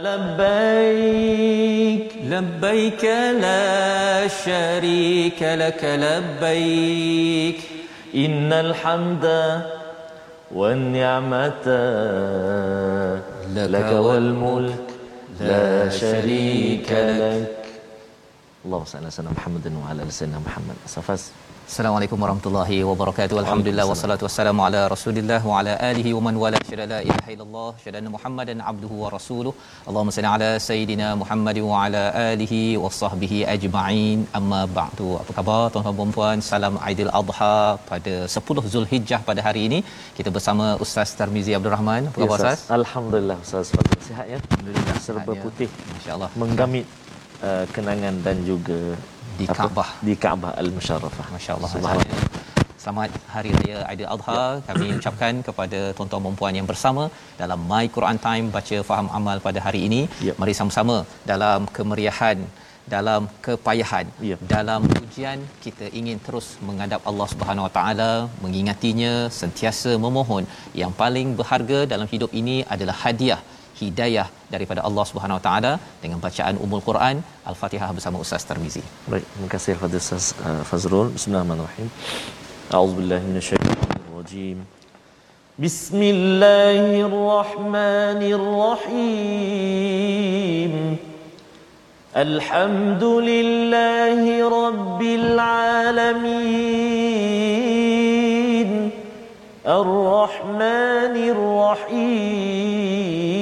لبيك. لبيك لا شريك لك لبيك. إن الحمد والنعمة لك والملك لا شريك لك. Allahumma salli ala sayyidina Muhammadin wa ala ali sayyidina Muhammad. Safas. Assalamualaikum warahmatullahi wabarakatuh. Alhamdulillah wassalatu wassalamu ala Rasulillah wa ala alihi wa man wala syada la ilaha illallah syada Muhammadan abduhu wa rasuluh. Allahumma salli ala sayyidina Muhammad wa ala alihi wa sahbihi ajma'in. Amma ba'du. Apa khabar tuan-tuan dan puan Salam Aidil Adha pada 10 Zulhijjah pada hari ini. Kita bersama Ustaz Tarmizi Abdul Rahman. Apa khabar Ustaz? Alhamdulillah Ustaz. Sihat ya? Alhamdulillah. Serba ya. putih. Masya-Allah. Menggamit uh, kenangan dan juga di apa? Kaabah. Di Kaabah Al-Musharrafah. Masya-Allah. Subhanallah. Selamat Hari Raya Aidil Adha. Kami ucapkan kepada tuan-tuan dan puan yang bersama dalam My Quran Time baca faham amal pada hari ini. Ya. Mari sama-sama dalam kemeriahan dalam kepayahan Ya. dalam ujian kita ingin terus menghadap Allah Subhanahu Wa Taala mengingatinya sentiasa memohon yang paling berharga dalam hidup ini adalah hadiah hidayah daripada Allah Subhanahu Wa Taala dengan bacaan Ummul Quran Al-Fatihah bersama Ustaz Tarmizi. Baik, terima kasih kepada Ustaz uh, Fazrul. Bismillahirrahmanirrahim. A'udzubillahi minasyaitonir rajim. Bismillahirrahmanirrahim. Alhamdulillahi rabbil alamin. Ar-Rahmanir Rahim.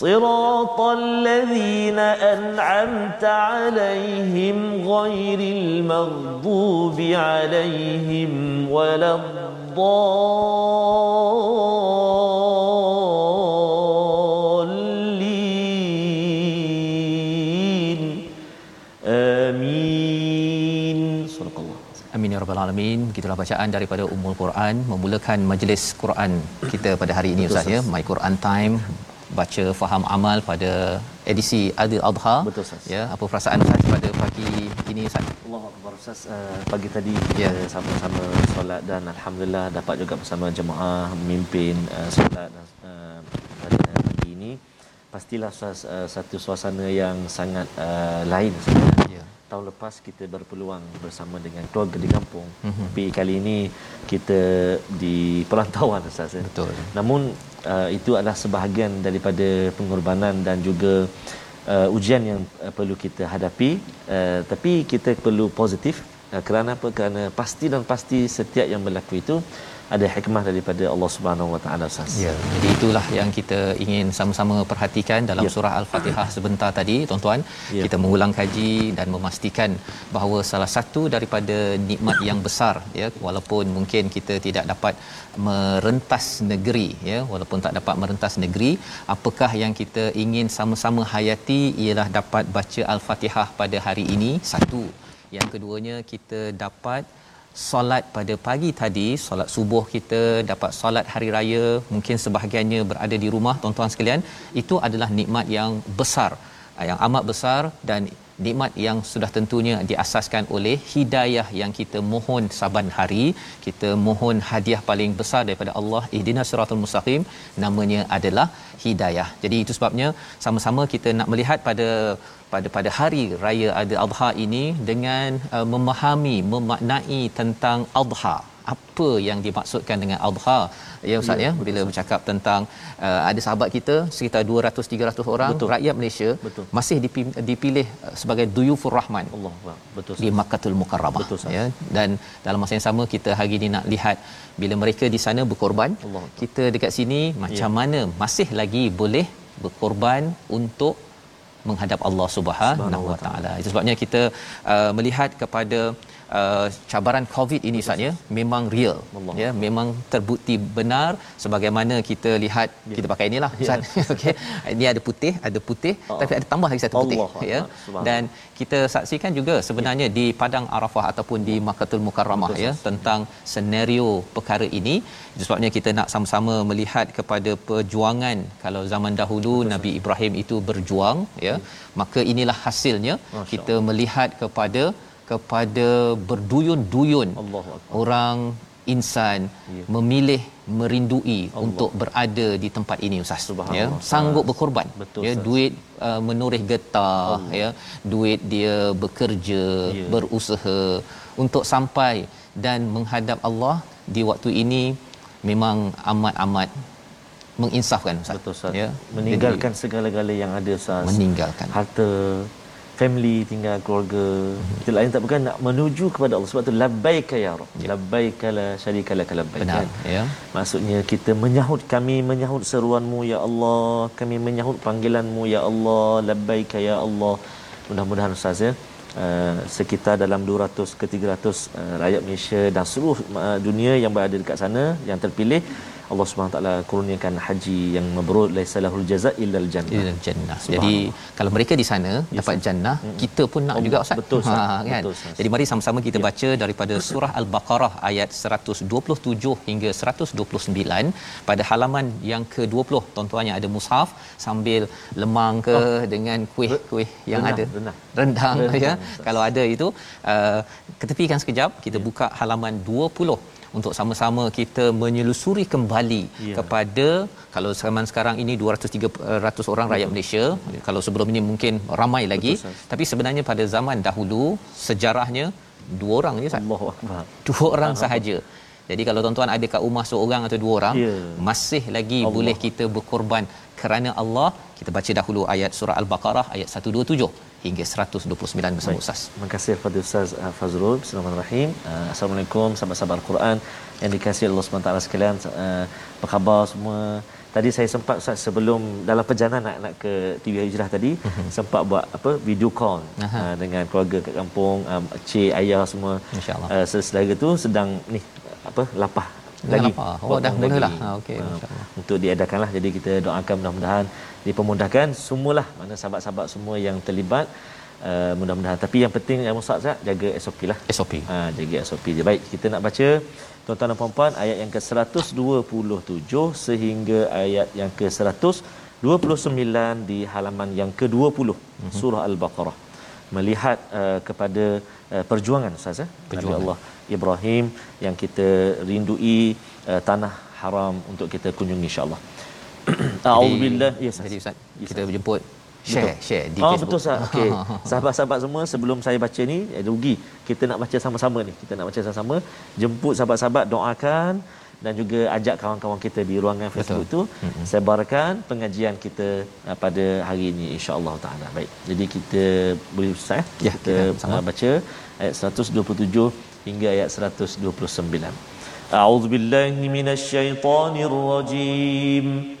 صراط الذين أنعمت عليهم غير المغضوب عليهم ولا الضالين آمين صدق الله Amin ya rabbal alamin. Begitulah bacaan daripada Ummul Quran memulakan majlis Quran kita pada hari ini Ustaz ya. My Quran Time baca faham amal pada edisi Adil Adha. Betul, Ustaz. Ya, apa perasaan Ustaz pada pagi ini Ustaz? Allah Akbar Ustaz uh, pagi tadi Ya. kita sama-sama solat dan alhamdulillah dapat juga bersama jemaah memimpin uh, solat uh, pada pagi ini pastilah Ustaz uh, satu suasana yang sangat uh, lain sebenarnya. Tahun lepas kita berpeluang bersama dengan keluarga di kampung. Mhm. Tapi kali ini kita di perantauan Ustaz. ya. Betul. Namun uh, itu adalah sebahagian daripada pengorbanan dan juga uh, ujian yang uh, perlu kita hadapi uh, tapi kita perlu positif uh, kerana apa kerana pasti dan pasti setiap yang berlaku itu ada hikmah daripada Allah Subhanahu Wa Taala Ustaz. Ya, jadi itulah yang kita ingin sama-sama perhatikan dalam Ya. surah Al-Fatihah sebentar tadi, tuan-tuan. Ya. Kita mengulang kaji dan memastikan bahawa salah satu daripada nikmat yang besar ya, walaupun mungkin kita tidak dapat merentas negeri ya, walaupun tak dapat merentas negeri, apakah yang kita ingin sama-sama hayati ialah dapat baca Al-Fatihah pada hari ini satu. Yang keduanya kita dapat solat pada pagi tadi solat subuh kita dapat solat hari raya mungkin sebahagiannya berada di rumah tuan-tuan sekalian itu adalah nikmat yang besar. Ah, yang amat besar dan nikmat yang sudah tentunya diasaskan oleh hidayah yang kita mohon saban hari. Kita mohon hadiah paling besar daripada Allah ihdinas siratal mustaqim namanya adalah hidayah. Jadi itu sebabnya sama-sama kita nak melihat pada pada pada hari raya Adil Adha ini dengan uh, memahami memaknai tentang adha apa yang dimaksudkan dengan adha ya ustaz ya, ya bila bercakap tentang uh, ada sahabat kita sekitar 200 300 orang Betul. rakyat Malaysia Betul. masih dipilih, dipilih uh, sebagai duyufur rahman Allah. Betul di Ustaz. Makkahul Mukarramah Betul, ya dan dalam masa yang sama kita hari ini nak lihat bila mereka di sana berkorban Allah kita dekat sini macam Ya. mana masih lagi boleh berkorban untuk menghadap Allah Subhanahu wa Taala. Itu sebabnya kita uh, melihat kepada uh, cabaran covid ini saatnya memang real Allah. ya memang terbukti benar sebagaimana kita lihat ya. kita pakai inilah ya. okey ini ada putih ada putih oh. tapi ada tambah lagi satu putih Allah. ya dan kita saksikan juga sebenarnya ya. di padang arafah ataupun di Makkahul Mukarramah ya tentang senario perkara ini sebabnya kita nak sama-sama melihat kepada perjuangan kalau zaman dahulu Betul. Nabi Ibrahim itu berjuang ya maka inilah hasilnya Masya kita melihat kepada kepada berduyun-duyun orang insan ya. memilih merindui Allah. untuk berada di tempat ini ustaz. Ya sanggup berkorban. Betul, ya duit uh, menoreh getah Allah. ya. Duit dia bekerja ya. berusaha untuk sampai dan menghadap Allah di waktu ini memang amat-amat menginsafkan ustaz. Betul ustaz. Ya. Meninggalkan Jadi, segala-gala yang ada ustaz. Meninggalkan. Harta family tinggal keluarga. Mm-hmm. itu lain tak bukan nak menuju kepada Allah. Sebab tu labbaika ya rab ya. labbaika la syarika lak labbaik. Benar kan? ya. Maksudnya kita menyahut kami menyahut seruanmu ya Allah. Kami menyahut panggilanmu ya Allah. Labbaika ya Allah. Mudah-mudahan ustaz ya. Uh, sekitar dalam 200 ke 300 uh, rakyat Malaysia dan seluruh uh, dunia yang berada dekat sana yang terpilih Allah Subhanahu taala kurniakan haji yang mabrur laisa lahul jazaa illal jannah. Illal jannah. Jadi kalau mereka di sana yes, dapat jannah, mm-hmm. kita pun nak oh, juga Ustaz. Betul ha, kan. Betul, Jadi mari sama-sama kita ya. baca daripada surah Al-Baqarah ayat 127 hingga 129 pada halaman yang ke-20. Tuan-tuan yang ada mushaf sambil lemang ke oh. dengan kuih-kuih yang rendang, ada. Rendang. Rendang, rendang ya. Kalau ada itu uh, ketepikan sekejap kita ya. buka halaman 20 untuk sama-sama kita menyelusuri kembali ya. kepada kalau zaman sekarang ini 200 orang rakyat Malaysia. Ya. kalau sebelum ini mungkin ramai lagi. Betul, tapi sebenarnya pada zaman dahulu sejarahnya dua orang je Allahu dua orang sahaja. Jadi kalau tuan-tuan ada kat rumah seorang atau dua orang ya. masih lagi Allah. boleh kita berkorban kerana Allah kita baca dahulu ayat surah al-baqarah ayat 127 hingga 129 bersama Baik. Ustaz. Terima kasih kepada Ustaz uh, Fazrul. Bismillahirrahmanirrahim. Uh, Assalamualaikum sahabat-sahabat Al-Quran yang dikasihi Allah SWT sekalian. Apa khabar semua? Tadi saya sempat Ustaz sebelum dalam perjalanan nak nak ke TV Hijrah tadi uh-huh. sempat buat apa video call uh, dengan keluarga kat kampung, um, cik, ayah semua. Insya-Allah. Uh, saudara tu sedang ni apa lapah lagi. Oh dah mulalah. Ha okey uh, Untuk diadakanlah. Jadi kita doakan mudah-mudahan dipermudahkan semualah. Mana sahabat-sahabat semua yang terlibat uh, mudah-mudahan. Tapi yang penting yang Ustaz jaga SOP lah. SOP ha jaga SOP je. Baik kita nak baca tuan-tuan dan puan-puan ayat yang ke-127 sehingga ayat yang ke-129 di halaman yang ke-20 mm-hmm. surah al-baqarah. Melihat uh, kepada uh, perjuangan Ustaz ya Nabi Allah Ibrahim yang kita rindui uh, tanah haram untuk kita kunjungi insya-Allah Auzubillah. Ya, jadi Ustaz, yes, kita berjemput share betul. share di oh, Facebook. betul Ustaz. Okey. Sahabat-sahabat semua sebelum saya baca ni, eh, rugi. Kita nak baca sama-sama ni. Kita nak baca sama-sama. Jemput sahabat-sahabat doakan dan juga ajak kawan-kawan kita di ruangan Facebook betul. tu mm-hmm. sebarkan pengajian kita uh, pada hari ini insya-Allah taala. Baik. Jadi kita boleh Ustaz ya, kita sama. Uh, baca ayat 127 hingga ayat 129. A'udzubillahi minasyaitonirrajim. rajim.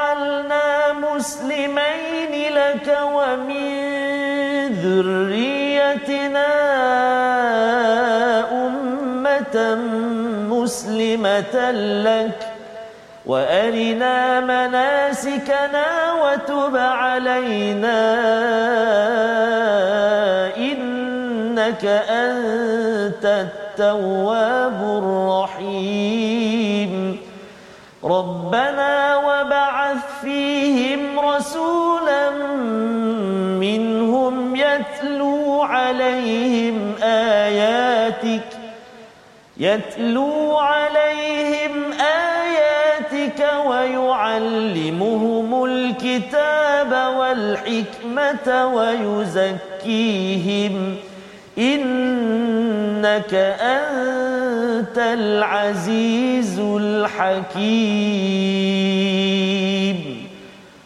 مسلمين لك ومن ذريتنا أمة مسلمة لك وأرنا مناسكنا وتب علينا إنك أنت التواب الرحيم. ربنا وبعث فيهم رسولا منهم يتلو عليهم آياتك يتلو عليهم آياتك ويعلمهم الكتاب والحكمة ويزكيهم. إنك أنت العزيز الحكيم.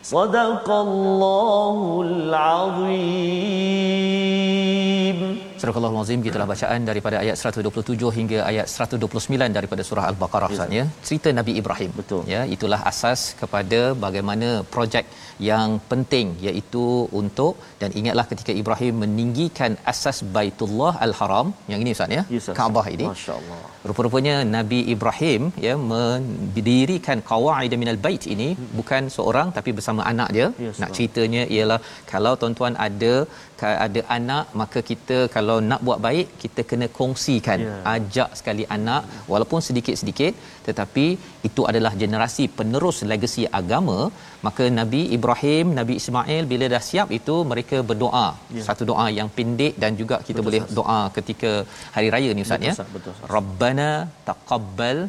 صدق الله العظيم. Surah Al-Azim gitulah bacaan daripada ayat 127 hingga ayat 129 daripada surah Al-Baqarah Ustaz ya. Cerita Nabi Ibrahim. Betul. Ya, itulah asas kepada bagaimana projek yang penting iaitu untuk dan ingatlah ketika Ibrahim meninggikan asas Baitullah Al-Haram yang ini Ustaz ya. Ya, Ustaz. Kaabah ini. Masya-Allah. Rupa-rupanya Nabi Ibrahim ya mendirikan qawaid minal bait ini hmm. bukan seorang tapi bersama anak dia. Ya, Nak ceritanya ialah kalau tuan-tuan ada ada anak maka kita kalau nak buat baik kita kena kongsikan Ya. ajak sekali anak walaupun sedikit-sedikit tetapi itu adalah generasi penerus legasi agama maka Nabi Ibrahim Nabi Ismail bila dah siap itu mereka berdoa Ya. satu doa yang pendek dan juga kita Betul, boleh Ustaz. doa ketika hari raya ni ustaz ya. Rabbana taqabbal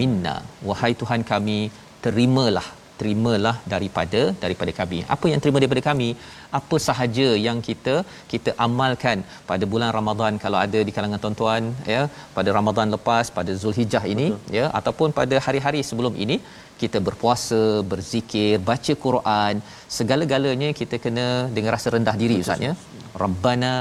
minna wahai Tuhan kami terimalah terimalah daripada daripada kami. Apa yang terima daripada kami? Apa sahaja yang kita kita amalkan pada bulan Ramadan kalau ada di kalangan tuan-tuan ya pada Ramadan lepas pada Zulhijjah ini Betul. ya ataupun pada hari-hari sebelum ini kita berpuasa berzikir baca Quran segala-galanya kita kena dengan rasa rendah diri ustaz ya. Rabbana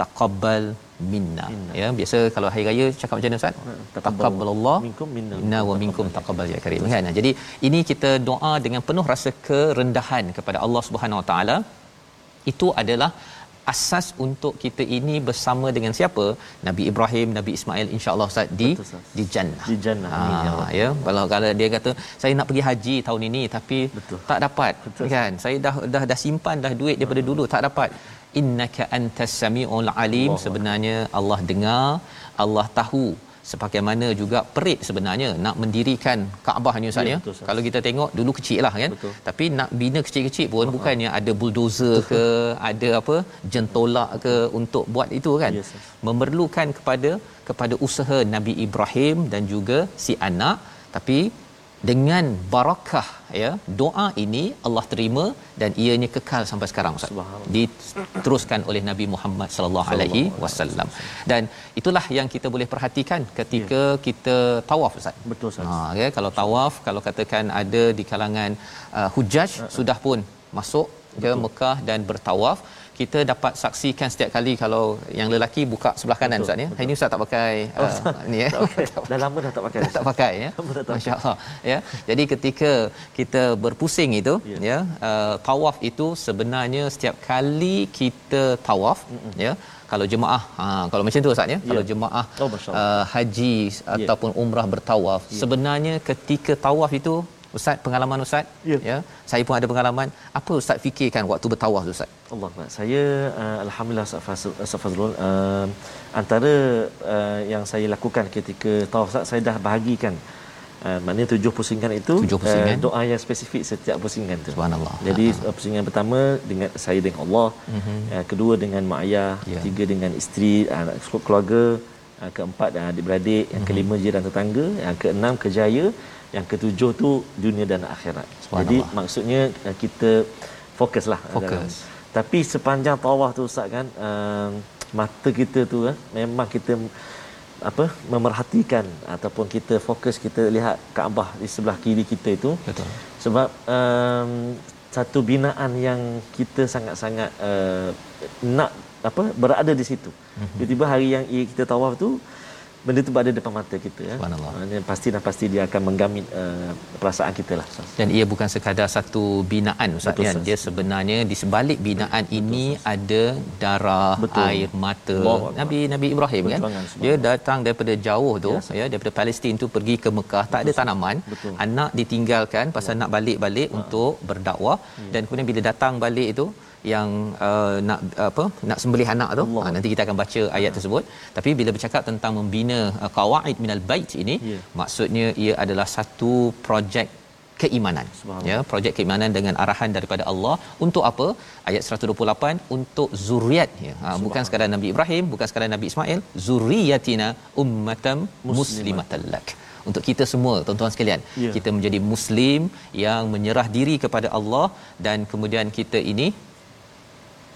taqabbal minna. minna. Ya biasa kalau hari raya cakap macam mana ustaz? Taqabbalallah minkum minna. minna wa minkum taqabbal. ya karim. Kan? Jadi ini kita doa dengan penuh rasa kerendahan kepada Allah Subhanahu Wa Taala. Itu adalah asas untuk kita ini bersama dengan siapa? Nabi Ibrahim Nabi Ismail insyaallah ustaz di Betul, di jannah. Di jannah. Ya ha, ya. Kalau kalau dia kata saya nak pergi haji tahun ini tapi Betul. tak dapat Betul. kan? Saya dah dah dah simpan dah duit daripada dulu tak dapat innaka antas samiul alim Allah. sebenarnya Allah dengar Allah tahu sebagaimana juga perit sebenarnya nak mendirikan Kaabah ni ustaz Ya, ya. betul. Kalau kita tengok dulu kecil lah kan. Betul. Tapi nak bina kecil-kecil pun bukannya ada bulldozer ke, ada apa jentolak ke untuk buat itu kan. Yes, yes. Memerlukan kepada kepada usaha Nabi Ibrahim dan juga si anak tapi dengan barakah ya doa ini Allah terima dan ianya kekal sampai sekarang ustaz. Diteruskan oleh Nabi Muhammad sallallahu alaihi wasallam. Dan itulah yang kita boleh perhatikan ketika kita tawaf ustaz. Betul Ustaz. Ha ya kalau tawaf kalau katakan ada di kalangan uh, hujaj uh, sudah pun masuk ke Mekah dan bertawaf kita dapat saksikan setiap kali kalau yang lelaki buka sebelah kanan ustaz ya. Hari ni ustaz tak pakai uh, ni ya. Pakai. Dah lama dah tak pakai. tak pakai ya. Masya-Allah ya. Jadi ketika kita berpusing itu Ya. ya uh, tawaf itu sebenarnya setiap kali kita tawaf Mm-mm. ya kalau jemaah ha kalau macam tu ustaz ya. Kalau jemaah Oh, uh, haji ataupun umrah bertawaf sebenarnya ketika tawaf itu ustaz pengalaman ustaz Ya. ya saya pun ada pengalaman apa ustaz fikirkan waktu bertawaf tu ustaz Allah Akbar. Saya uh, alhamdulillah Ustaz Fazrul uh, antara uh, yang saya lakukan ketika tawaf Ustaz, saya dah bahagikan uh, maknanya tujuh pusingan itu Tujuh pusingan. Uh, doa yang spesifik setiap pusingan tu. Subhanallah. Jadi uh, pusingan pertama dengan saya dengan Allah, Mhm. uh, kedua dengan mak ayah, Ya. ketiga dengan isteri, anak keluarga, uh, keempat uh, adik-beradik, yang Mhm. kelima jiran tetangga, yang keenam kejaya, yang ketujuh tu dunia dan akhirat. Jadi maksudnya uh, kita fokuslah Fokus. dalam- tapi sepanjang tawaf tu ustaz kan uh, mata kita tu kan memang kita apa memerhatikan ataupun kita fokus kita lihat Kaabah di sebelah kiri kita itu betul sebab um, satu binaan yang kita sangat-sangat uh, nak apa berada di situ. Mhm. Tiba-tiba hari yang kita tawaf tu benda tu berada depan mata kita ya. Subhanallah. Maknanya pasti dan pasti dia akan menggamit uh, perasaan kita lah. Ustaz. dan ia bukan sekadar satu binaan ustaz Betul, kan Ustaz. dia sebenarnya di sebalik binaan ini ada darah Betul. air mata Akbar. Nabi Nabi Ibrahim kan Perjuangan, dia datang daripada jauh tu Ya, ya daripada Palestin tu pergi ke Mekah tak ada tanaman Betul. anak ditinggalkan pasal nak balik-balik untuk berdakwah Hmm. dan kemudian bila datang balik itu yang uh, nak apa nak sembelih anak tu. Allah. ha, nanti kita akan baca ayat tersebut. Tapi bila bercakap tentang membina uh, qawaid minal bait ini Ya. maksudnya ia adalah satu projek keimanan. Ya projek keimanan dengan arahan daripada Allah. Untuk apa? Ayat 128 untuk zuriat ya ha, bukan sekadar Nabi Ibrahim bukan sekadar Nabi Ismail zuriyatina ummatam muslimatan lak. Untuk kita semua tuan-tuan sekalian Ya. kita menjadi muslim yang menyerah diri kepada Allah dan kemudian kita ini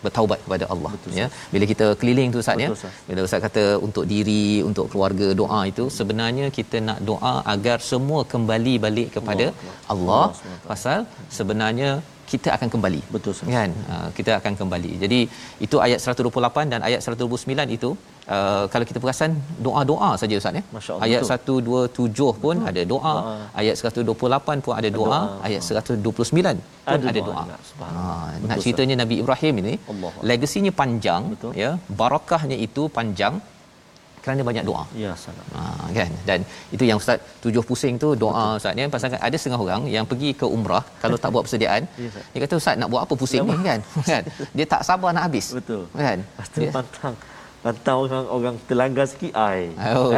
bertaubat kepada Allah Betul, ya. Bila kita keliling tu ustaz ya bila ustaz kata untuk diri untuk keluarga doa itu sebenarnya kita nak doa agar semua kembali balik kepada Allah, Allah, Allah. Pasal sebenarnya kita akan kembali betul kan uh, kita akan kembali jadi itu ayat 128 dan ayat 129 itu uh, kalau kita perasan doa-doa saja ustaz ya ayat betul. 127 pun betul. ada doa. doa ayat 128 pun ada doa, doa. ayat 129 pun ada, ada doa, doa. Ha, nak ceritanya Nabi Ibrahim ini Allah. legasinya panjang betul. ya barakahnya itu panjang kerana banyak doa. Ya, salam. Ha, kan? Dan itu yang ustaz tujuh pusing tu doa Betul. ustaz ni pasal ada setengah orang yang pergi ke umrah kalau tak buat persediaan, ya, dia kata ustaz nak buat apa pusing ya, ni kan? kan? Dia tak sabar nak habis. Betul. Kan? Pasti dia, pantang. Pantang orang orang terlanggar sikit ai. Oh.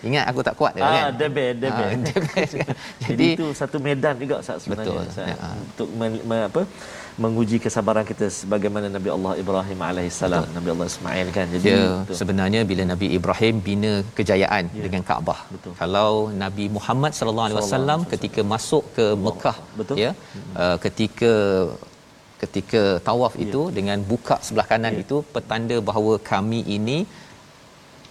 Ingat aku tak kuat dia ah, kan. Ah, debet. Jadi, Jadi itu satu medan juga ustaz sebenarnya. Betul. Ustaz, ya. Untuk men, men, apa? Menguji kesabaran kita sebagaimana Nabi Allah Ibrahim alaihissalam Nabi Allah Ismail kan jadi ya, sebenarnya bila Nabi Ibrahim bina kejayaan ya. dengan Kaabah betul. kalau Nabi Muhammad sallallahu alaihi wasallam ketika masuk ke Mekah betul. ya uh, ketika ketika tawaf ya. itu dengan buka sebelah kanan ya. itu petanda bahawa kami ini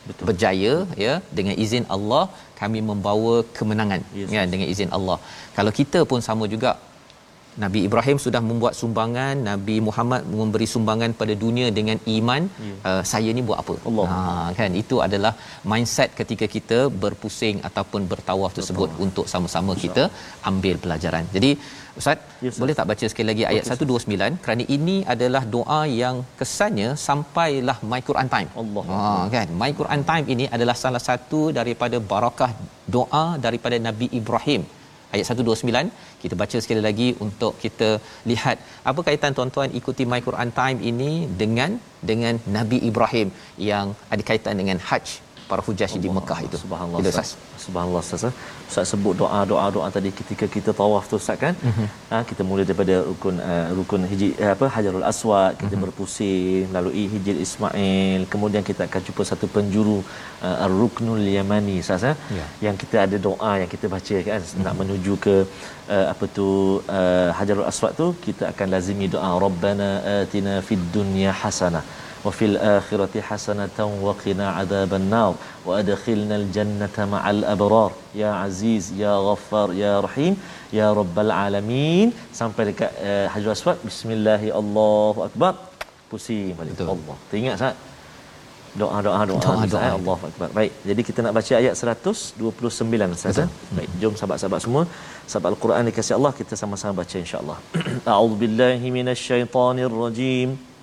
Betul. berjaya ya dengan izin Allah kami membawa kemenangan yes, ya dengan izin Allah kalau kita pun sama juga Nabi Ibrahim sudah membuat sumbangan, Nabi Muhammad memberi sumbangan pada dunia dengan iman. Ya. Uh, saya ni buat apa? Allah. Ha kan itu adalah mindset ketika kita berpusing ataupun bertawaf tersebut Betul. untuk sama-sama kita ambil pelajaran. Jadi Ustaz, yes, boleh tak baca sekali lagi ayat 129 kerana ini adalah doa yang kesannya sampailah My Quran Time. Allah. Ha kan, My Quran Time ini adalah salah satu daripada barakah doa daripada Nabi Ibrahim ayat 129 kita baca sekali lagi untuk kita lihat apa kaitan tuan-tuan ikuti my Quran time ini dengan dengan Nabi Ibrahim yang ada kaitan dengan haji para hujaj di Mekah itu. Subhanallah. Ustaz. Subhanallah Ustaz. Ustaz sebut doa-doa doa tadi ketika kita tawaf tu Ustaz kan. Mm-hmm. Ha, kita mula daripada rukun uh, rukun hijri uh, apa Hajarul Aswad, kita mm-hmm. berpusing lalui Hijr Ismail, kemudian kita akan jumpa satu penjuru uh, Ar-Ruknul Yamani Ustaz ya. Yeah. Yang kita ada doa yang kita baca kan mm-hmm. nak menuju ke uh, apa tu uh, Hajarul Aswad tu kita akan lazimi doa Rabbana atina fid dunya hasanah وفي الآخرة حسنة وقنا عذاب wa adkhilnal jannata ma'al abrar. Ya aziz ya ghaffar ya rahim ya rabbal alamin. Sampai dekat eh, uh, Hajar Aswad. Bismillah Allahu akbar pusing balik. Allah. Teringat sat doa doa doa, doa, doa, doa. Allah akbar. Baik jadi kita nak baca ayat 129 sat eh? baik jom sahabat-sahabat semua. Sahabat al-Quran dikasih Allah kita sama-sama baca insya-Allah. A'udzubillahi minasyaitonirrajim tuh-tuh.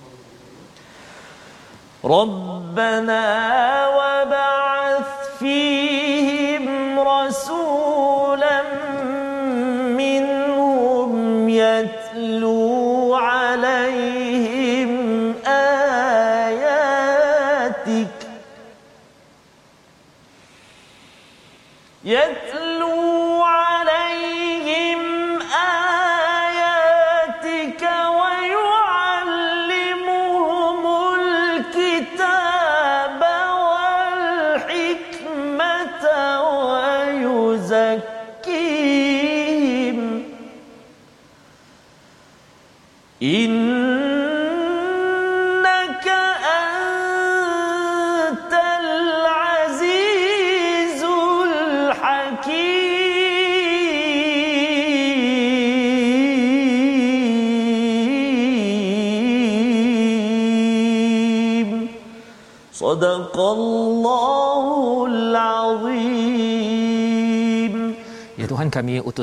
ربنا وبعث فيهم رسولا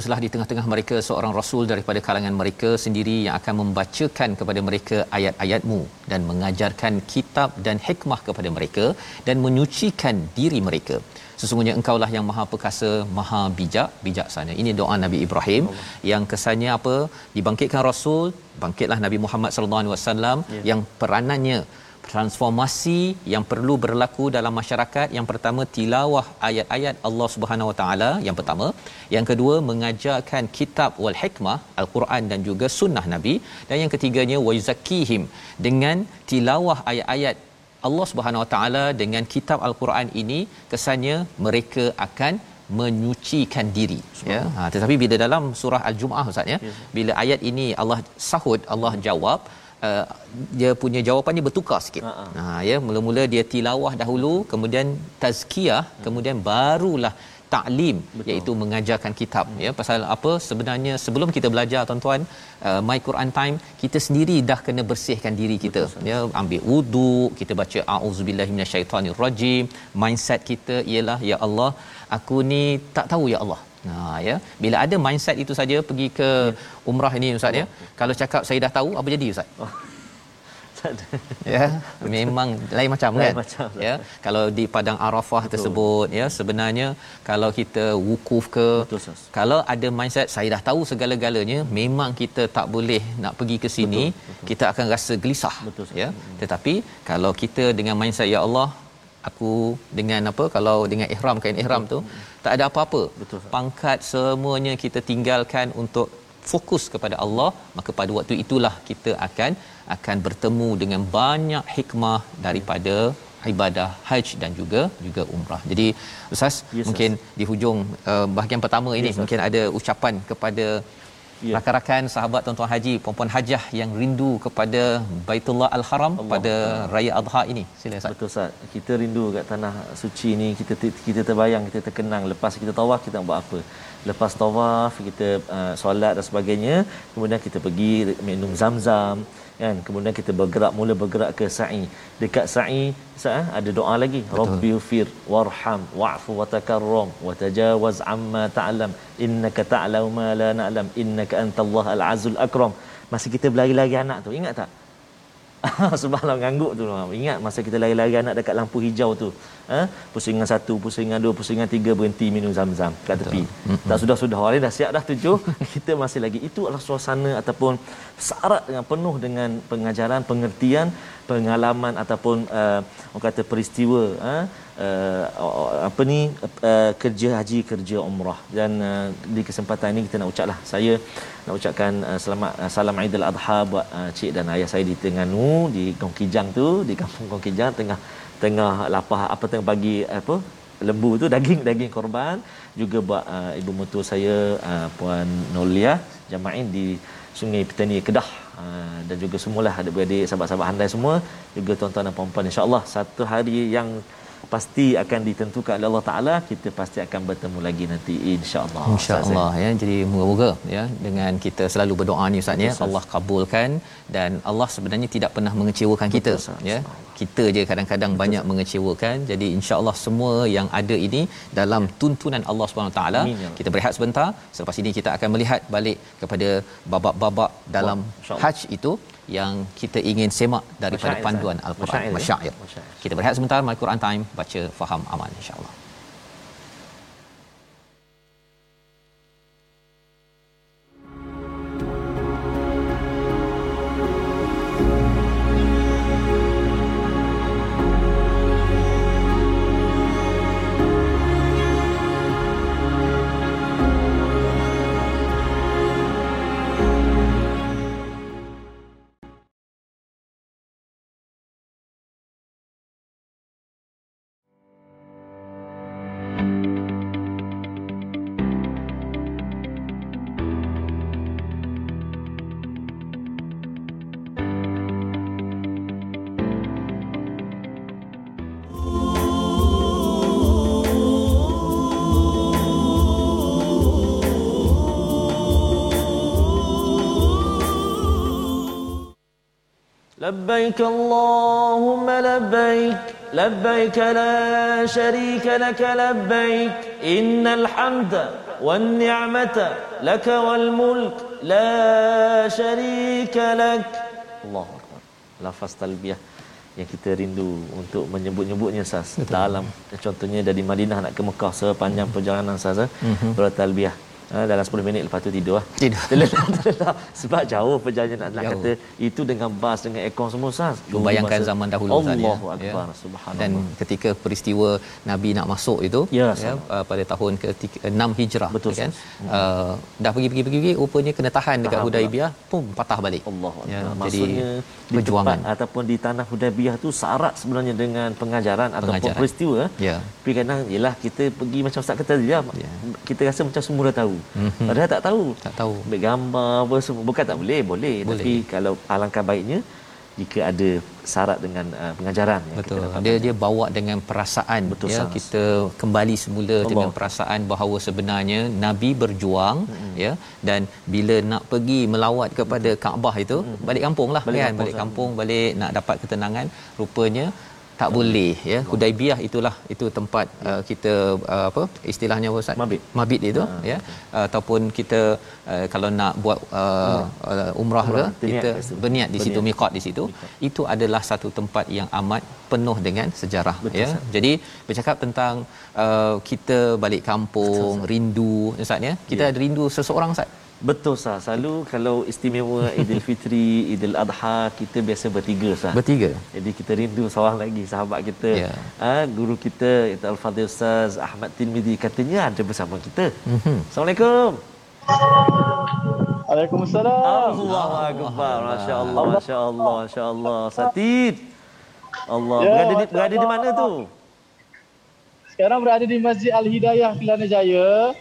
utuslah di tengah-tengah mereka seorang rasul daripada kalangan mereka sendiri yang akan membacakan kepada mereka ayat-ayatmu dan mengajarkan kitab dan hikmah kepada mereka dan menyucikan diri mereka. Sesungguhnya engkaulah yang maha perkasa maha bijak bijaksana. Ini doa Nabi Ibrahim. Allah. yang kesannya apa? Dibangkitkan rasul bangkitlah Nabi Muhammad sallallahu alaihi wasallam. Ya. yang peranannya transformasi yang perlu berlaku dalam masyarakat. Yang pertama tilawah ayat-ayat Allah Subhanahu Wa Taala. Yang pertama. Yang kedua mengajarkan kitab wal hikmah al-Quran dan juga sunnah Nabi. Dan yang ketiganya wayzakihim dengan tilawah ayat-ayat Allah Subhanahu Wa Taala dengan kitab al-Quran ini kesannya mereka akan menyucikan diri. Ya. Ha, tetapi bila dalam surah al-jumuah ustaz ya yes. bila ayat ini Allah sahut Allah jawab uh, dia punya jawapannya bertukar sikit. Ha, Ha. Ya mula-mula dia tilawah dahulu kemudian tazkiyah kemudian barulah taklim iaitu mengajarkan kitab. Hmm. ya pasal apa? Sebenarnya sebelum kita belajar tuan-tuan uh, my Quran time kita sendiri dah kena bersihkan diri kita. Betul, ya ambil wudu kita baca auzubillahi minasyaitonirrajim. Mindset kita ialah ya Allah aku ni tak tahu ya Allah Ha ya. Bila ada mindset itu saja pergi ke umrah ini ustaz ya. Kalau cakap saya dah tahu apa jadi ustaz? Oh. Ya memang lain macam lain kan? macam, ya kalau di padang arafah Betul. tersebut ya sebenarnya kalau kita wukuf ke Betul, kalau ada mindset saya dah tahu segala-galanya memang kita tak boleh nak pergi ke sini Betul. Betul. kita akan rasa gelisah Betul, ya. Tetapi kalau kita dengan mindset ya Allah aku dengan apa kalau dengan ihram kain ihram tu tak ada apa-apa Betul, pangkat semuanya kita tinggalkan untuk fokus kepada Allah maka pada waktu itulah kita akan akan bertemu dengan banyak hikmah daripada ibadah haji dan juga juga umrah. Jadi ustaz yes, mungkin yes. di hujung uh, bahagian pertama ini yes, mungkin ada ucapan kepada yeah. rakan-rakan sahabat tuan-tuan haji puan-puan hajah yang rindu kepada Baitullah Al-Haram Allah. pada Raya Adha ini. Sila Ustaz. Betul Ustaz. Kita rindu kat tanah suci ni kita kita terbayang kita terkenang lepas kita tawaf kita nak buat apa. Lepas tawaf kita uh, solat dan sebagainya, kemudian kita pergi minum Zam-Zam kan? Kemudian kita bergerak mula bergerak ke sa'i. Dekat sa'i sah, ada doa lagi. Rabbighfir warham wa'fu watakarram watajawaz amma ta'lam. Innaka ta'lamu ma la na'lam. Innaka antallahu azul akram. Masa kita berlari-lari anak tu ingat tak Subhanallah ngangguk tu. Ingat masa kita lari-lari anak dekat lampu hijau tu. Ha? Pusingan satu, pusingan dua, pusingan tiga Berhenti minum zam-zam kat tepi. Betul. Tak sudah-sudah. Hari dah siap dah tujuh Kita masih lagi. Itu adalah suasana Ataupun syarat dengan penuh dengan pengajaran, pengertian Pengalaman ataupun uh, Orang kata peristiwa uh, uh, Apa ni uh, Kerja haji, kerja umrah. Dan uh, di kesempatan ini kita nak ucaplah Saya nak ucapkan uh, selamat uh, salam Aidil Adha buat uh, cik dan ayah saya di Terengganu di Kong Kijang tu di kampung Kong Kijang tengah tengah lapar apa tengah bagi apa lembu tu daging daging korban. Juga buat uh, ibu mertua saya uh, puan Nolia Jamain di Sungai Petani Kedah. Uh, dan juga semualah adik-beradik sahabat-sahabat handai semua. Juga tuan-tuan dan puan-puan insya-Allah satu hari yang pasti akan ditentukan oleh Allah Taala. Kita pasti akan bertemu lagi nanti insyaallah insyaallah ya. Jadi moga-moga ya dengan kita selalu berdoa ni ustaz ya. Allah kabulkan dan Allah sebenarnya tidak pernah mengecewakan kita Betul, ya. Kita je kadang-kadang Betul. banyak mengecewakan. Jadi insyaallah semua yang ada ini dalam tuntunan Allah Subhanahu taala. Ya kita berehat sebentar. Selepas ini kita akan melihat balik kepada babak-babak dalam haji itu yang kita ingin semak daripada Masyair, panduan al-Quran masyair. Kita berehat sebentar My Quran Time baca faham aman insya-Allah. لبيك اللهم لبيك لبيك لا شريك لك لبيك إن الحمد والنعمة لك والملك لا شريك لك الله أكبر lafaz talbiyah yang kita rindu untuk menyebut-nyebutnya sas dalam contohnya dari Madinah nak ke Mekah sepanjang perjalanan sas mm-hmm. bertalbiyah Ha, dalam 10 minit lepas tu tidur lah. Tidur. Terletak, Sebab jauh perjalanan nak jauh. kata itu dengan bas dengan aircon semua sah. Bayangkan zaman dahulu Allah ya. Akbar. Ya. Subhanallah. Dan ketika peristiwa Nabi nak masuk itu ya, ya uh, pada tahun ke-6 Hijrah Betul, kan. Uh, dah pergi-pergi pergi rupanya kena tahan dekat Hudaibiyah pun patah balik. Allah. Ya, maksudnya di perjuangan tempat, ataupun di tanah Hudaibiyah tu syarat sebenarnya dengan pengajaran, pengajaran. ataupun peristiwa. Ya. Tapi kadang yalah kita pergi macam Ustaz kata dia ya. kita rasa macam semua dah tahu Mm-hmm. Padahal tak tahu. Tak tahu. Ambil gambar apa semua. Bukan tak boleh, boleh. boleh. Tapi kalau alangkah baiknya jika ada syarat dengan uh, pengajaran yang betul kita dia dia bawa dengan perasaan betul ya sangat. kita kembali semula Allah. dengan perasaan bahawa sebenarnya nabi berjuang hmm. ya dan bila nak pergi melawat kepada Kaabah itu hmm. balik kampunglah balik kan kampung balik kampung balik nak dapat ketenangan rupanya tak boleh ya. Hudaibiyah itulah itu tempat uh, kita uh, apa istilahnya Ustaz? Mabit. Mabit itu ha, ya. uh, ataupun kita uh, kalau nak buat uh, uh, umrah ke kita berniat di situ miqat di situ. Miqat. itu adalah satu tempat yang amat penuh dengan sejarah Betul, ya. Sah. jadi bercakap tentang uh, kita balik kampung Betul, rindu Ustaz ya. Kita ya. ada rindu seseorang Ustaz Betul sah. Selalu kalau istimewa Aidilfitri, Idul Adha kita biasa bertiga sah. Bertiga. Jadi kita rindu seorang lagi sahabat kita. Ya. Ha, guru kita itu Al-Fadhil Ustaz Ahmad Tirmizi katanya ada bersama kita. Mm-hmm. Assalamualaikum. Waalaikumsalam. Allahu akbar. Masya-Allah, masya-Allah, masya-Allah. Satid. Allah. Ya, berada di berada di mana tu? Sekarang berada di Masjid Al-Hidayah Kelana Jaya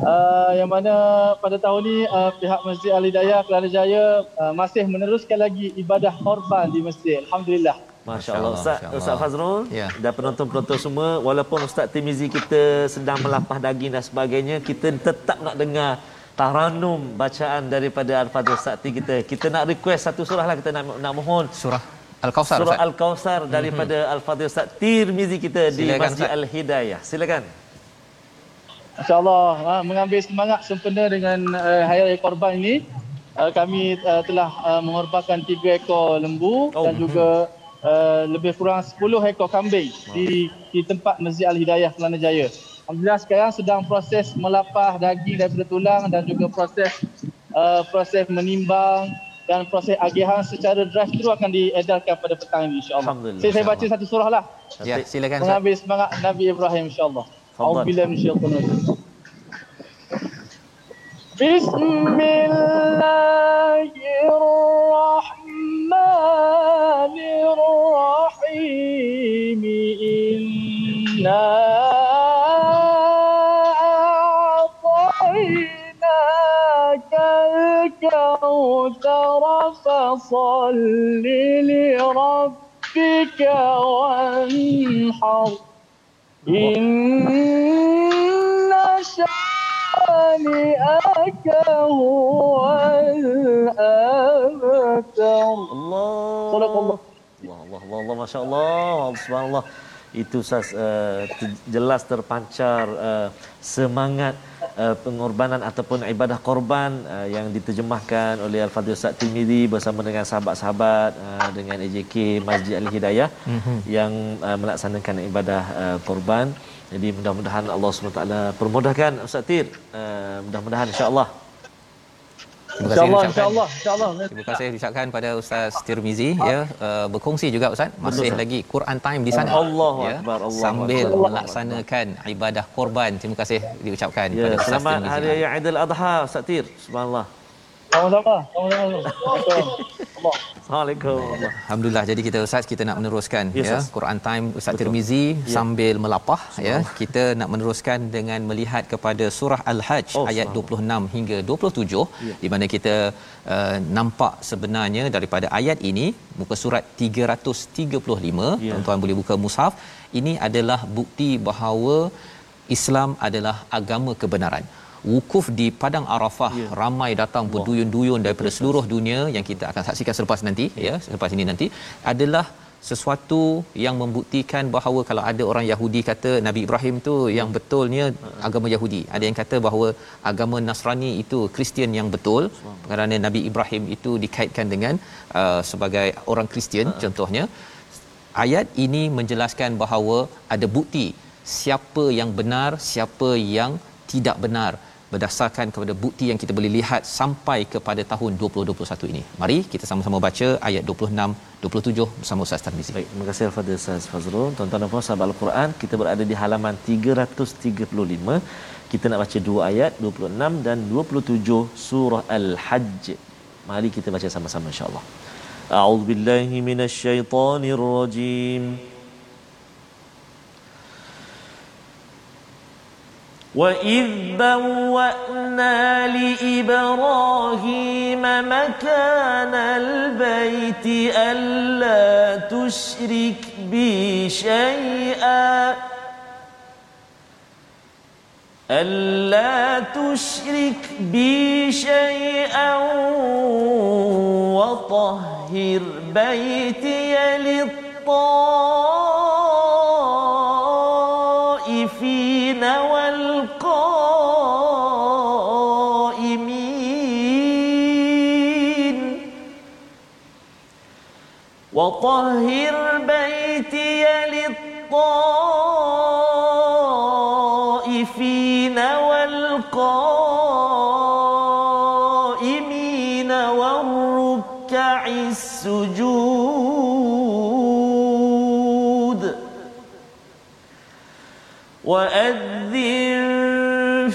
uh, yang mana pada tahun ini uh, pihak Masjid Al-Hidayah Kelana Jaya uh, masih meneruskan lagi ibadah korban di masjid. Alhamdulillah. Masya Allah. Ustaz, Ustaz Fazrul ya. dan penonton-penonton semua walaupun Ustaz Timizi kita sedang melapah daging dan sebagainya kita tetap nak dengar taranum bacaan daripada Al-Fadhil Ustaz kita. Kita nak request satu surah lah kita nak, nak mohon. Surah Al-Kausar Surah Al-Kausar daripada mm-hmm. Al-Fadhil Ustaz Tirmizi kita Silakan, di Masjid Ustaz. Al-Hidayah. Silakan. Insya-Allah ha, mengambil semangat sempena dengan uh, Hari Raya Korban ini uh, kami uh, telah uh, mengorbankan tiga ekor lembu oh. dan juga uh, lebih kurang 10 ekor kambing wow. di di tempat Masjid Al-Hidayah Kelana Jaya. Alhamdulillah sekarang sedang proses melapah daging daripada tulang dan juga proses uh, proses menimbang dan proses agihan secara drive thru akan diedarkan pada petang ini insyaallah. Saya, saya baca satu surah lah. Ya, silakan. Mengambil semangat Nabi Ibrahim insyaallah. Auzubillahi minasyaitanir Bismillahirrahmanirrahim. إن شانئك هو الأبتر الله الله الله الله الله ما شاء الله سبحان الله itu uh, jelas terpancar uh, semangat uh, pengorbanan ataupun ibadah korban uh, yang diterjemahkan oleh Al-Fadhil Ustaz Tirmizi bersama dengan sahabat-sahabat uh, dengan AJK Masjid Al-Hidayah mm-hmm. yang uh, melaksanakan ibadah uh, korban. Jadi mudah-mudahan Allah SWT permudahkan Ustaz Tir. Uh, mudah-mudahan insya-Allah Terima kasih insya-Allah insya-Allah insya-Allah. Terima kasih ucapkan pada Ustaz Tirmizi ya uh, berkongsi juga Ustaz masih Betul, lagi Quran time di sana Allahu ya, akbar Allah sambil Allah. melaksanakan ibadah korban. Terima kasih diucapkan ya, pada Ustaz Selamat Tirmizi. Hari Raya Aidil Adha Ustaz Tir. Subhanallah. Sama-sama. Sama-sama. Assalamualaikum. Alhamdulillah. Jadi kita Ustaz kita nak meneruskan yes, ya Quran time Ustaz Betul. Tirmizi ya. sambil melapah ya. Kita nak meneruskan dengan melihat kepada surah Al-Hajj oh, ayat 26 hingga 27 ya. di mana kita uh, nampak sebenarnya daripada ayat ini muka surat 335 ya. tuan-tuan boleh buka mushaf ini adalah bukti bahawa Islam adalah agama kebenaran wukuf di padang Arafah ya. ramai datang berduyun-duyun daripada seluruh dunia yang kita akan saksikan selepas nanti ya, ya selepas ini nanti adalah sesuatu yang membuktikan bahawa kalau ada orang Yahudi kata Nabi Ibrahim tu yang betulnya agama Yahudi. Ada yang kata bahawa agama Nasrani itu Kristian yang betul. Kerana Nabi Ibrahim itu dikaitkan dengan uh, sebagai orang Kristian uh contohnya. Ayat ini menjelaskan bahawa ada bukti siapa yang benar siapa yang tidak benar berdasarkan kepada bukti yang kita boleh lihat sampai kepada tahun 2021 ini. Mari kita sama-sama baca ayat 26 27 bersama Ustaz Tarmizi. Baik, terima kasih kepada Ustaz Fazrul. Tuan-tuan dan puan sahabat Al-Quran, kita berada di halaman 335. Kita nak baca dua ayat 26 dan 27 surah Al-Hajj. Mari kita baca sama-sama insya-Allah. A'udzubillahi minasyaitonirrajim. وإذ بوأنا لإبراهيم مكان البيت ألا تشرك بي شيئا ألا تشرك بي شيئا وطهر بيتي للطائفين وطهر بيتي للطائفين والقائمين والركع السجود وأذن